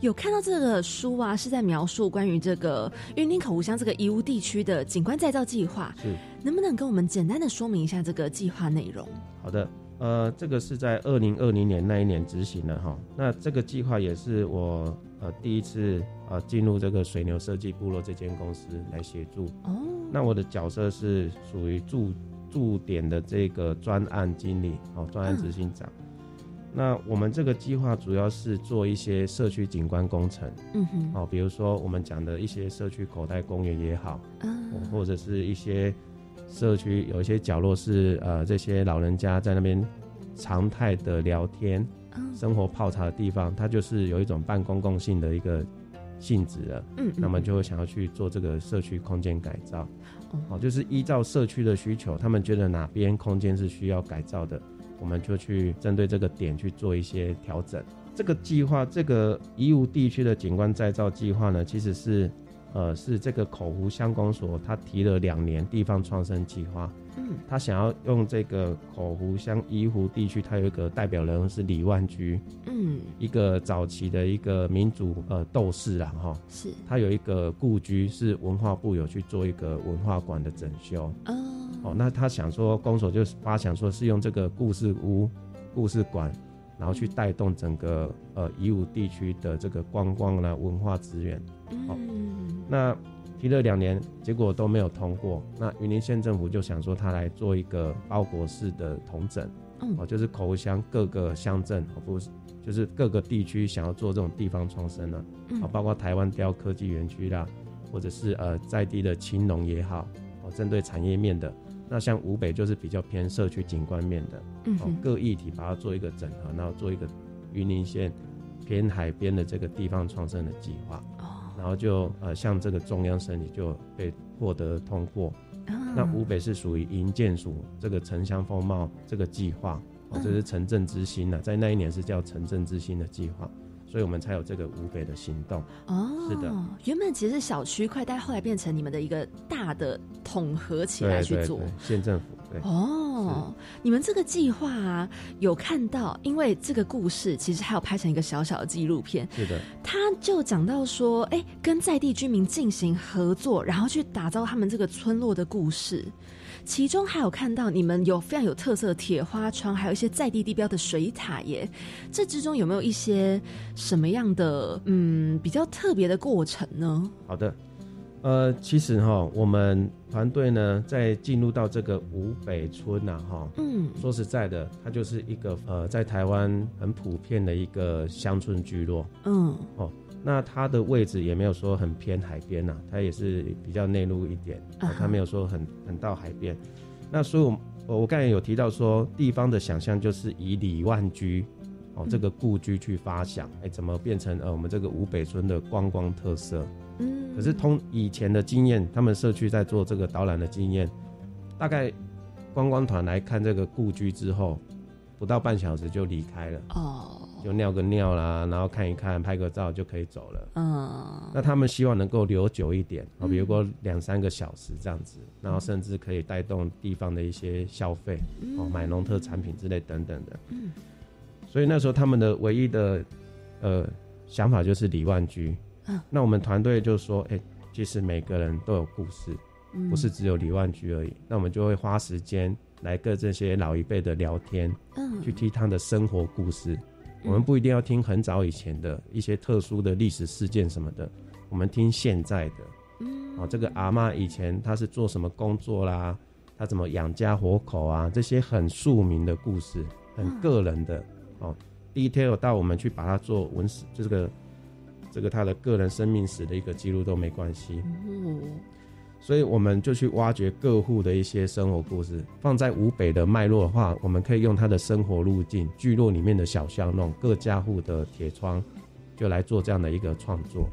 有看到这个书啊，是在描述关于这个云林口湖乡这个宜屋地区的景观再造计划。是能不能跟我们简单的说明一下这个计划内容？好的。呃，这个是在二零二零年那一年执行的哈。那这个计划也是我呃第一次呃进入这个水牛设计部落这间公司来协助。哦，那我的角色是属于驻驻点的这个专案经理，哦，专案执行长。那我们这个计划主要是做一些社区景观工程，嗯哼，哦，比如说我们讲的一些社区口袋公园也好，嗯哦或者是一些社区有一些角落是呃这些老人家在那边常态的聊天、嗯生活泡茶的地方，它就是有一种半公共性的一个性质了。嗯，那么就会想要去做这个社区空间改造，哦哦，就是依照社区的需求，他们觉得哪边空间是需要改造的，我们就去针对这个点去做一些调整。这个计划，这个宜武地区的景观再造计划呢，其实是，呃，是这个口湖乡公所他提了两年地方创生计划，嗯他想要用这个口湖乡宜湖地区，他有一个代表人物是李万居，嗯一个早期的一个民主呃斗士啊，哈，是他有一个故居，是文化部有去做一个文化馆的整修。哦哦，那他想说，公所就是发想说是用这个故事屋、故事馆，然后去带动整个呃宜武地区的这个观光啦、文化资源。好嗯那提了两年，结果都没有通过。那云林县政府就想说，他来做一个包裹式的统整，嗯哦，就是口湖乡各个乡镇，哦不是，就是各个地区想要做这种地方创生呢、嗯啊，包括台湾雕科技园区啦，或者是呃在地的青农也好，哦，针对产业面的。那像吴北就是比较偏社区景观面的，哦各议题把它做一个整合，然后做一个云林县偏海边的这个地方创生的计划，哦然后就呃向这个中央审理就被获得通过。那啊吴北是属于营建署这个城乡风貌这个计划，哦，这是城镇之星呢、在那一年是叫城镇之星的计划，所以我们才有这个吴北的行动。哦，是的，原本其实是小区块，但后来变成你们的一个大的统合起来去做对对对。，县政府对。哦，你们这个计划啊，有看到，因为这个故事其实还有拍成一个小小的纪录片，是的，他就讲到说，哎、跟在地居民进行合作，然后去打造他们这个村落的故事。其中还有看到你们有非常有特色的铁花窗，还有一些在地地标的水塔耶。这之中有没有一些什么样的嗯比较特别的过程呢？好的，呃，其实哈，我们团队呢，在进入到这个吴北村呐、哈，嗯说实在的，它就是一个呃，在台湾很普遍的一个乡村聚落。嗯哦那它的位置也没有说很偏海边呐、它也是比较内陆一点，它没有说很很到海边。那所以我，我我刚才有提到说，地方的想象就是以李万居哦这个故居去发想，哎、怎么变成呃我们这个吴北村的观光特色？嗯，可是通以前的经验，他们社区在做这个导览的经验，大概观光团来看这个故居之后，不到半小时就离开了，哦，就尿个尿啦，然后看一看，拍个照就可以走了。嗯，那他们希望能够留久一点啊，比如说两三个小时这样子，然后甚至可以带动地方的一些消费哦，买农特产品之类等等的。嗯所以那时候他们的唯一的呃想法就是李万居。嗯那我们团队就说，哎、其实每个人都有故事，嗯不是只有李万居而已。那我们就会花时间来跟这些老一辈的聊天，嗯去听他的生活故事。我们不一定要听很早以前的一些特殊的历史事件什么的，我们听现在的。嗯哦，这个阿妈以前她是做什么工作啦？她怎么养家活口啊？这些很庶民的故事，很个人的、哦，detail 到我们去把它做文史，就这个这个他的个人生命史的一个记录都没关系。嗯所以我们就去挖掘各户的一些生活故事，放在吴北的脉络的话，我们可以用他的生活路径、聚落里面的小巷弄、各家户的铁窗，就来做这样的一个创作，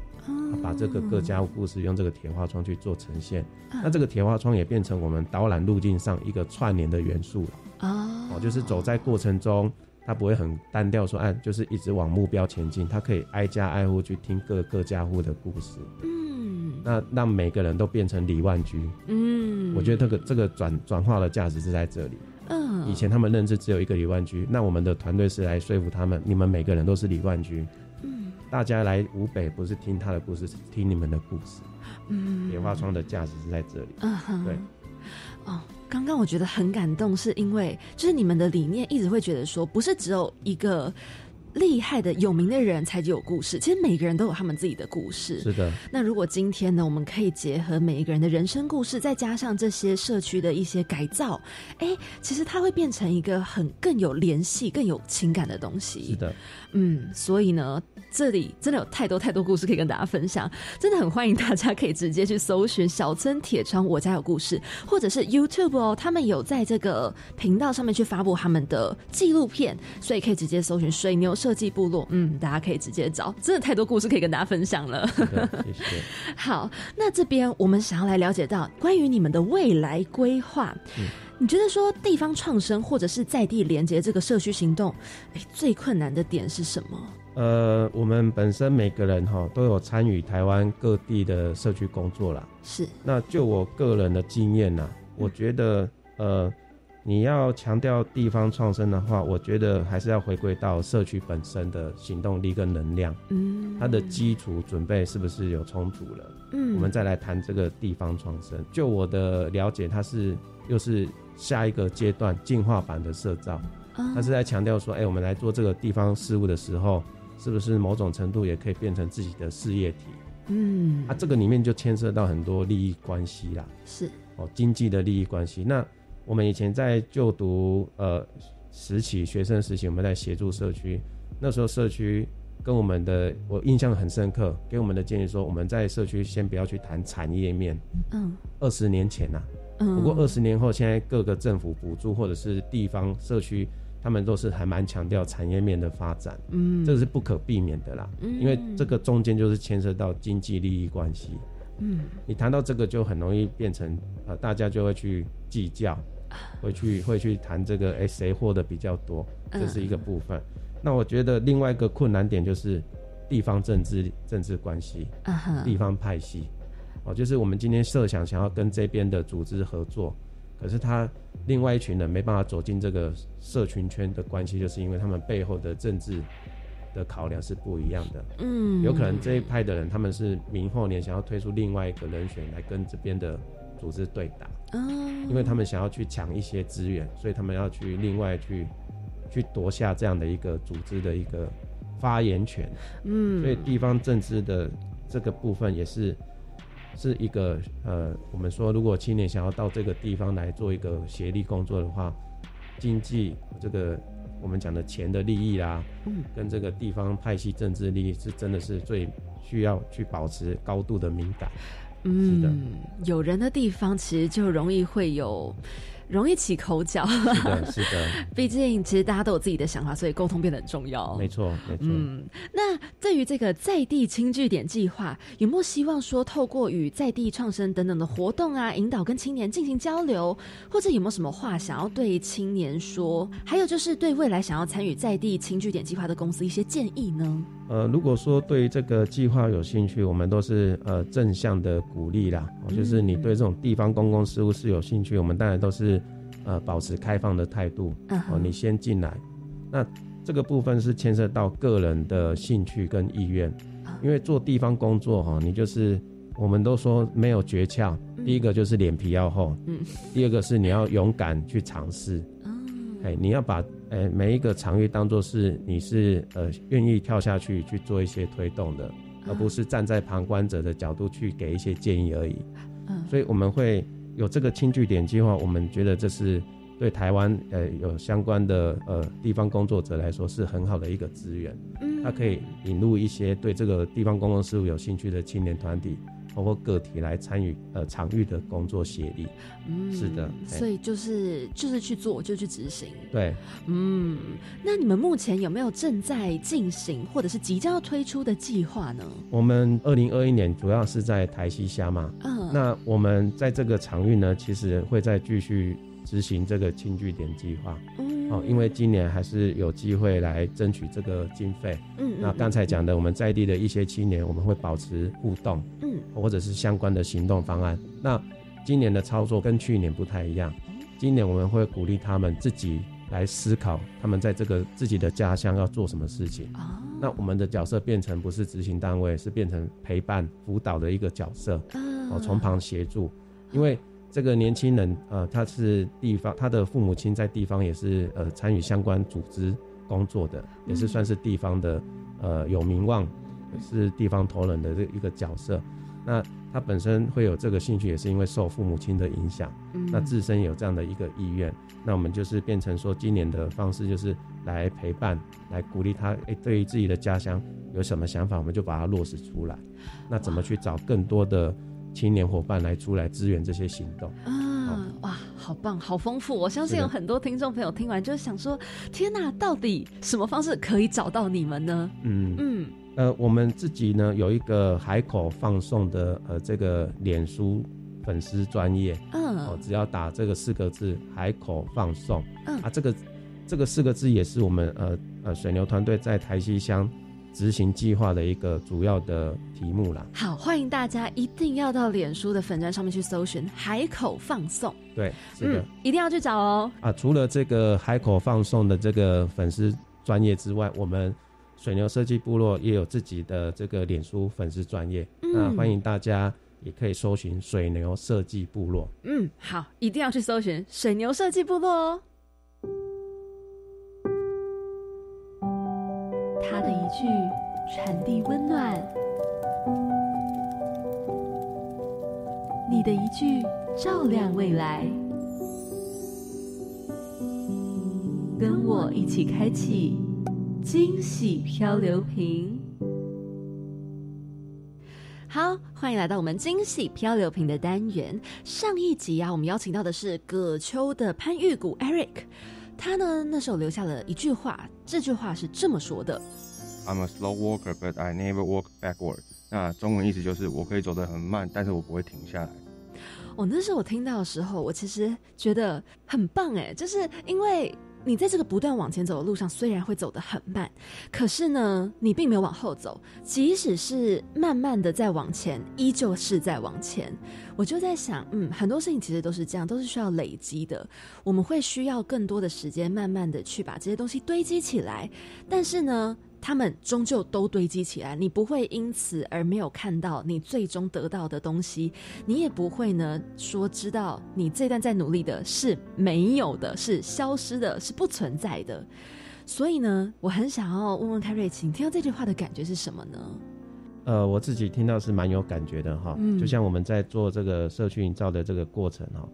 把这个各家户故事用这个铁花窗去做呈现。那这个铁花窗也变成我们导览路径上一个串联的元素了。哦，就是走在过程中，它不会很单调，说哎，就是一直往目标前进，他可以挨家挨户去听各各家户的故事。嗯那让每个人都变成李万居，嗯，我觉得这个这个转转化的价值是在这里。嗯，以前他们认知只有一个李万居，那我们的团队是来说服他们，你们每个人都是李万居。嗯，大家来吴北不是听他的故事，是听你们的故事。嗯，莲花窗的价值是在这里。嗯哼，对。哦，刚刚我觉得很感动，是因为就是你们的理念一直会觉得说，不是只有一个。厉害的、有名的人才有故事。其实每个人都有他们自己的故事。是的。那如果今天呢，我们可以结合每一个人的人生故事，再加上这些社区的一些改造，哎，其实它会变成一个很更有联系、更有情感的东西。是的。嗯，所以呢，这里真的有太多太多故事可以跟大家分享。真的很欢迎大家可以直接去搜寻“小村铁窗我家有故事”，或者是 YouTube 哦，他们有在这个频道上面去发布他们的纪录片，所以可以直接搜寻“水牛”。设计部落，嗯，大家可以直接找，真的太多故事可以跟大家分享了。谢谢。好，那这边我们想要来了解到关于你们的未来规划。嗯，你觉得说地方创生或者是在地连接这个社区行动，哎，最困难的点是什么？呃，我们本身每个人哈都有参与台湾各地的社区工作啦。是。那就我个人的经验呢，我觉得呃。你要强调地方创生的话，我觉得还是要回归到社区本身的行动力跟能量，嗯，它的基础准备是不是有充足了？嗯，我们再来谈这个地方创生。就我的了解，它是又是下一个阶段进化版的社造，它是在强调说，哎，我们来做这个地方事务的时候，是不是某种程度也可以变成自己的事业体？嗯，啊，这个里面就牵涉到很多利益关系啦，是哦，经济的利益关系那。我们以前在就读呃时期，学生时期，我们在协助社区。那时候社区跟我们的，我印象很深刻，给我们的建议说，我们在社区先不要去谈产业面。嗯。二十年前呐。嗯。不过二十年后，现在各个政府补助或者是地方社区，他们都是还蛮强调产业面的发展。嗯。这个是不可避免的啦。嗯。因为这个中间就是牵涉到经济利益关系。嗯。你谈到这个，就很容易变成呃，大家就会去计较。会去会去谈这个，哎，谁获得比较多，这是一个部分。那我觉得另外一个困难点就是地方政治政治关系，地方派系，哦，就是我们今天设想想要跟这边的组织合作，可是他另外一群人没办法走进这个社群圈的关系，就是因为他们背后的政治的考量是不一样的。嗯，有可能这一派的人他们是明后年想要推出另外一个人选来跟这边的。组织对打，嗯，因为他们想要去抢一些资源，所以他们要去另外去去夺下这样的一个组织的一个发言权，嗯，所以地方政治的这个部分也是是一个呃，我们说如果青年想要到这个地方来做一个协力工作的话，经济这个我们讲的钱的利益啦，嗯，跟这个地方派系政治利益是真的是最需要去保持高度的敏感。嗯，有人的地方其实就容易会有。容易起口角，是的，是的。毕竟，其实大家都有自己的想法，所以沟通变得很重要。没错，没错。嗯，那对于这个在地轻据点计划，有没有希望说，透过与在地创生等等的活动啊，引导跟青年进行交流，或者有没有什么话想要对青年说？还有就是对未来想要参与在地轻据点计划的公司一些建议呢？呃，如果说对这个计划有兴趣，我们都是呃正向的鼓励啦。就是你对这种地方公共事务是有兴趣，我们当然都是。呃，保持开放的态度。哦，你先进来，那这个部分是牵涉到个人的兴趣跟意愿。因为做地方工作哈，你就是我们都说没有诀窍。第一个就是脸皮要厚，嗯。第二个是你要勇敢去尝试。哎，你要把哎每一个场域当做是你是呃愿意跳下去去做一些推动的，而不是站在旁观者的角度去给一些建议而已。嗯。所以我们会。有这个轻据点计划，我们觉得这是对台湾呃有相关的呃地方工作者来说是很好的一个资源。嗯它可以引入一些对这个地方公共事务有兴趣的青年团体，包括个体来参与呃场域的工作协力。嗯是的哎所以就是就是去做，就去执行。对，嗯，那你们目前有没有正在进行或者是即将要推出的计划呢？我们二零二一年主要是在台西虾嘛，嗯，那我们在这个场域呢，其实会再继续执行这个轻据点计划。嗯哦，因为今年还是有机会来争取这个经费。嗯那刚才讲的，我们在地的一些青年，我们会保持互动，嗯或者是相关的行动方案。那今年的操作跟去年不太一样，今年我们会鼓励他们自己来思考，他们在这个自己的家乡要做什么事情。啊那我们的角色变成不是执行单位，是变成陪伴辅导的一个角色。哦，从旁协助，因为这个年轻人，呃，他是地方，他的父母亲在地方也是呃参与相关组织工作的，也是算是地方的呃有名望，是地方头人的这一个角色。那他本身会有这个兴趣，也是因为受父母亲的影响，嗯那自身有这样的一个意愿。那我们就是变成说，今年的方式就是来陪伴，来鼓励他，诶，对于自己的家乡有什么想法，我们就把它落实出来。那怎么去找更多的青年伙伴来出来支援这些行动？啊，哇，好棒，好丰富！我相信有很多听众朋友听完就想说：天哪，到底什么方式可以找到你们呢？嗯。嗯。呃，我们自己呢有一个海口放送的呃这个脸书粉丝专业。哦，嗯只要打这个四个字“海口放送”，嗯。啊，这个这个四个字也是我们呃呃水牛团队在台西乡执行计划的一个主要的题目啦。好，欢迎大家一定要到脸书的粉砖上面去搜寻“海口放送对，”，是的。嗯，一定要去找哦。啊，除了这个海口放送的这个粉丝专业之外，我们水牛设计部落也有自己的这个脸书粉丝专业，嗯那欢迎大家也可以搜寻水牛设计部落。嗯，好，一定要去搜寻水牛设计部落哦。他的一句传递温暖，你的一句照亮未来。跟我一起开启惊喜漂流瓶。好，欢迎来到我们惊喜漂流瓶的单元。上一集啊，我们邀请到的是葛秋的潘玉谷 Eric，他呢那时候留下了一句话，这句话是这么说的：I'm a slow walker, but I never walk backward。那中文意思就是我可以走得很慢，但是我不会停下来。我、那时候我听到的时候，我其实觉得很棒哎，就是因为你在这个不断往前走的路上，虽然会走得很慢，可是呢，你并没有往后走，即使是慢慢的在往前，依旧是在往前。我就在想，嗯，很多事情其实都是这样，都是需要累积的。我们会需要更多的时间，慢慢的去把这些东西堆积起来，但是呢。他们终究都堆积起来，你不会因此而没有看到你最终得到的东西，你也不会呢说知道你这段在努力的是没有的，是消失的，是不存在的。所以呢，我很想要问问看瑞奇，你听到这句话的感觉是什么呢？呃，我自己听到是蛮有感觉的哈，嗯就像我们在做这个社区营造的这个过程哈，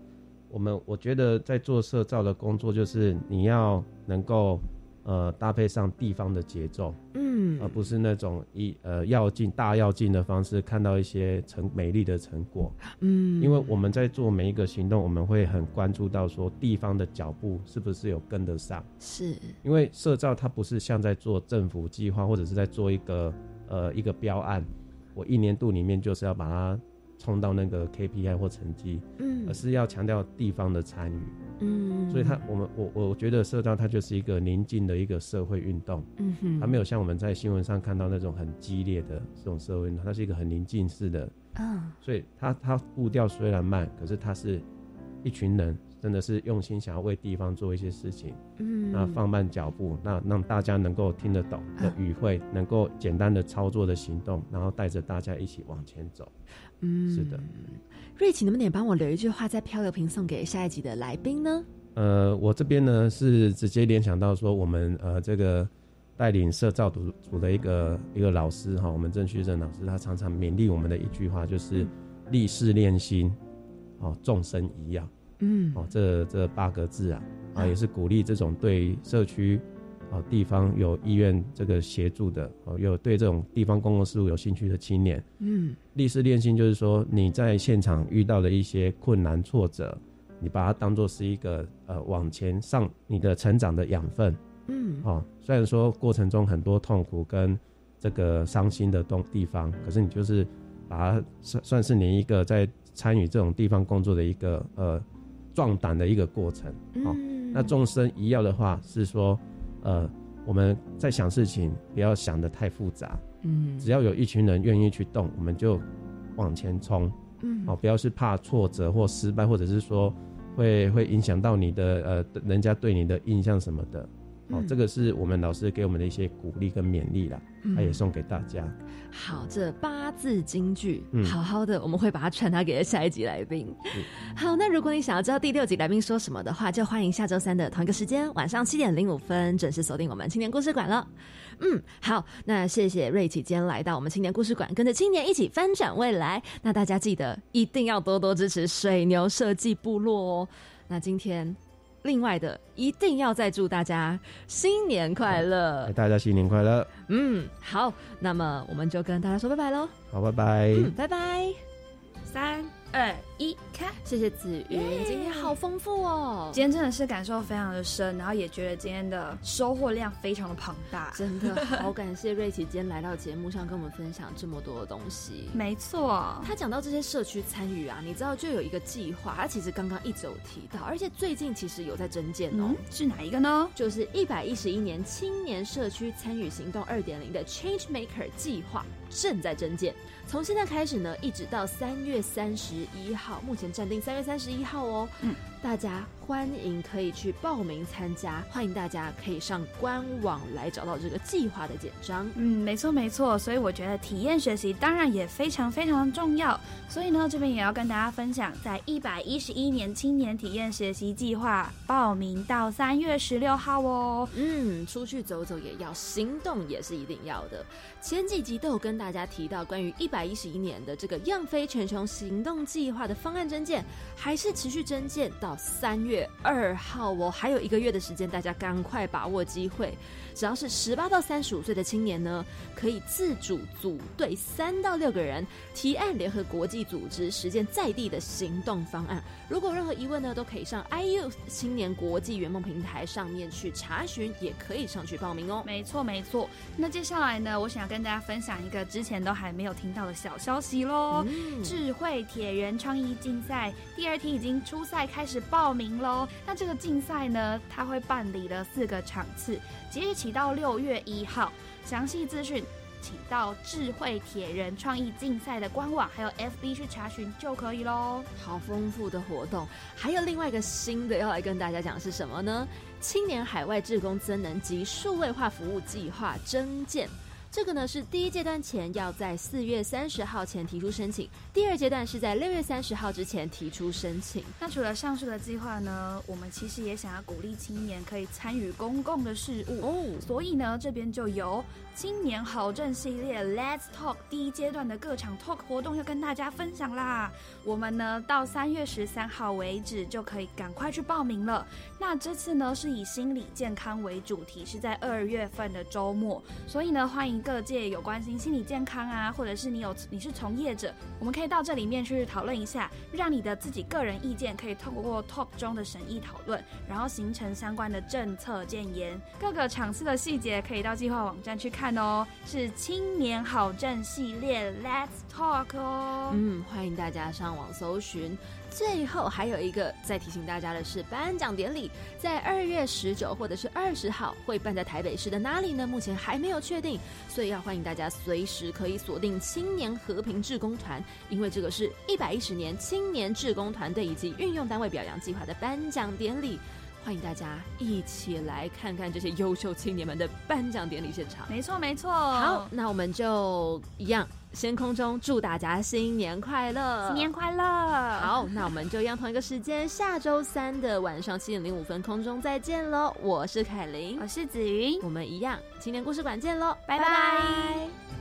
我们我觉得在做社造的工作，就是你要能够呃搭配上地方的节奏，嗯。而不是那种一呃要进大要进的方式看到一些成美丽的成果，嗯，因为我们在做每一个行动，我们会很关注到说地方的脚步是不是有跟得上。是。因为社造它不是像在做政府计划，或者是在做一个呃一个标案，我一年度里面就是要把它冲到那个 KPI 或成绩，嗯。而是要强调地方的参与。嗯，所以他我们我我觉得社造它就是一个宁静的一个社会运动，嗯哼，它没有像我们在新闻上看到那种很激烈的这种社会运动，它是一个很宁静式的，啊所以它它步调虽然慢，可是它是一群人真的是用心想要为地方做一些事情。嗯，那放慢脚步，那让大家能够听得懂的语汇，能够简单的操作的行动，然后带着大家一起往前走。嗯是的，瑞奇能不能也帮我留一句话在漂流瓶送给下一集的来宾呢？呃，我这边呢是直接联想到说，我们呃这个带领社造组组的一个一个老师哈，我们郑旭正老师，他常常勉励我们的一句话就是“立事练心，哦，众生一样”。嗯，哦，这这八个字啊，啊，也是鼓励这种对社区、哦地方有意愿这个协助的，哦，有对这种地方公共事务有兴趣的青年。嗯，历史练心就是说你在现场遇到的一些困难挫折，你把它当做是一个呃往前上你的成长的养分。嗯，哦，虽然说过程中很多痛苦跟这个伤心的东地方，可是你就是把它算算是你一个在参与这种地方工作的一个呃壮胆的一个过程。哦，嗯那众生一要的话是说，呃，我们在想事情不要想的太复杂，嗯只要有一群人愿意去动，我们就往前冲。嗯哦，不要是怕挫折或失败，或者是说会会影响到你的呃人家对你的印象什么的。哦嗯，这个是我们老师给我们的一些鼓励跟勉励啦，嗯他也送给大家。好，这八字金句，嗯好好的，我们会把它传达给下一集来宾。嗯好，那如果你想要知道第六集来宾说什么的话，就欢迎下周三的同一个时间，晚上七点零五分准时锁定我们青年故事馆了。嗯，好，那谢谢瑞奇今天来到我们青年故事馆，跟着青年一起翻转未来。那大家记得一定要多多支持水牛设计部落哦。那今天。另外的，一定要再祝大家新年快乐哎，！大家新年快乐！嗯，好，那么我们就跟大家说拜拜喽。好，拜拜。嗯，拜拜。三二一，看！谢谢子云，今天好丰富哦，今天真的是感受非常的深，然后也觉得今天的收获量非常的庞大。真的好感谢瑞奇今天来到节目上跟我们分享这么多的东西。没错，他讲到这些社区参与啊，你知道就有一个计划，他其实刚刚一直有提到，而且最近其实有在增建哦嗯，，是哪一个呢？就是一百一十一年青年社区参与行动二点零的 Change Maker 计划正在增建，从现在开始呢，一直到三月三十一号，目前暂定三月三十一号哦。嗯，大家欢迎可以去报名参加，欢迎大家可以上官网来找到这个计划的简章。嗯，没错没错，所以我觉得体验学习当然也非常非常重要。所以呢，这边也要跟大家分享，在一百一十一年青年体验学习计划报名到三月十六号哦。嗯，出去走走也要，行动也是一定要的。前几集都有跟大家提到关于一百一十一年的这个“样飞全球行动计划”的方案征件，还是持续征件到三月二号哦，还有一个月的时间，大家赶快把握机会。只要是十八到三十五岁的青年呢，可以自主组队三到六个人，提案联合国际组织，实践在地的行动方案。如果有任何疑问呢，都可以上 iU 青年国际圆梦平台上面去查询，也可以上去报名哦。没错没错，那接下来呢，我想要跟大家分享一个之前都还没有听到的小消息喽。嗯智慧铁人创意竞赛第二梯已经初赛开始报名喽。那这个竞赛呢，它会办理了四个场次，即日起到六月一号。详细资讯请到智慧铁人创意竞赛的官网还有 FB 去查询就可以喽。好丰富的活动，还有另外一个新的要来跟大家讲是什么呢？青年海外志工增能及数位化服务计划征件。这个呢是第一阶段前要在四月三十号前提出申请，第二阶段是在六月三十号之前提出申请。那除了上述的计划呢，我们其实也想要鼓励青年可以参与公共的事务哦所以呢，这边就有新年好政系列 Let's Talk 第一阶段的各场 Talk 活动要跟大家分享啦。我们呢到三月十三号为止就可以赶快去报名了。那这次呢是以心理健康为主题，是在二月份的周末，所以呢欢迎各界有关心心理健康啊，或者是你有你是从业者，我们可以到这里面去讨论一下，让你的自己个人意见可以透过 Talk 中的审议讨论，然后形成相关的政策建言。各个场次的细节可以到计划网站去看哦，是青年好政系列 Let's Talk 哦。嗯，欢迎大家上网搜寻。最后还有一个再提醒大家的是，颁奖典礼在二月十九或者是二十号会办在台北市的哪里呢？目前还没有确定，所以要欢迎大家随时可以锁定青年和平志工团，因为这个是一百一十年青年志工团队以及运用单位表扬计划的颁奖典礼。欢迎大家一起来看看这些优秀青年们的颁奖典礼现场。没错没错，好，，那我们就一样，先空中祝大家新年快乐，新年快乐。好，那我们就一样同一个时间，下周三的晚上七点零五分空中再见喽！我是凯琳，我是子云，我们一样青年故事馆见喽，拜拜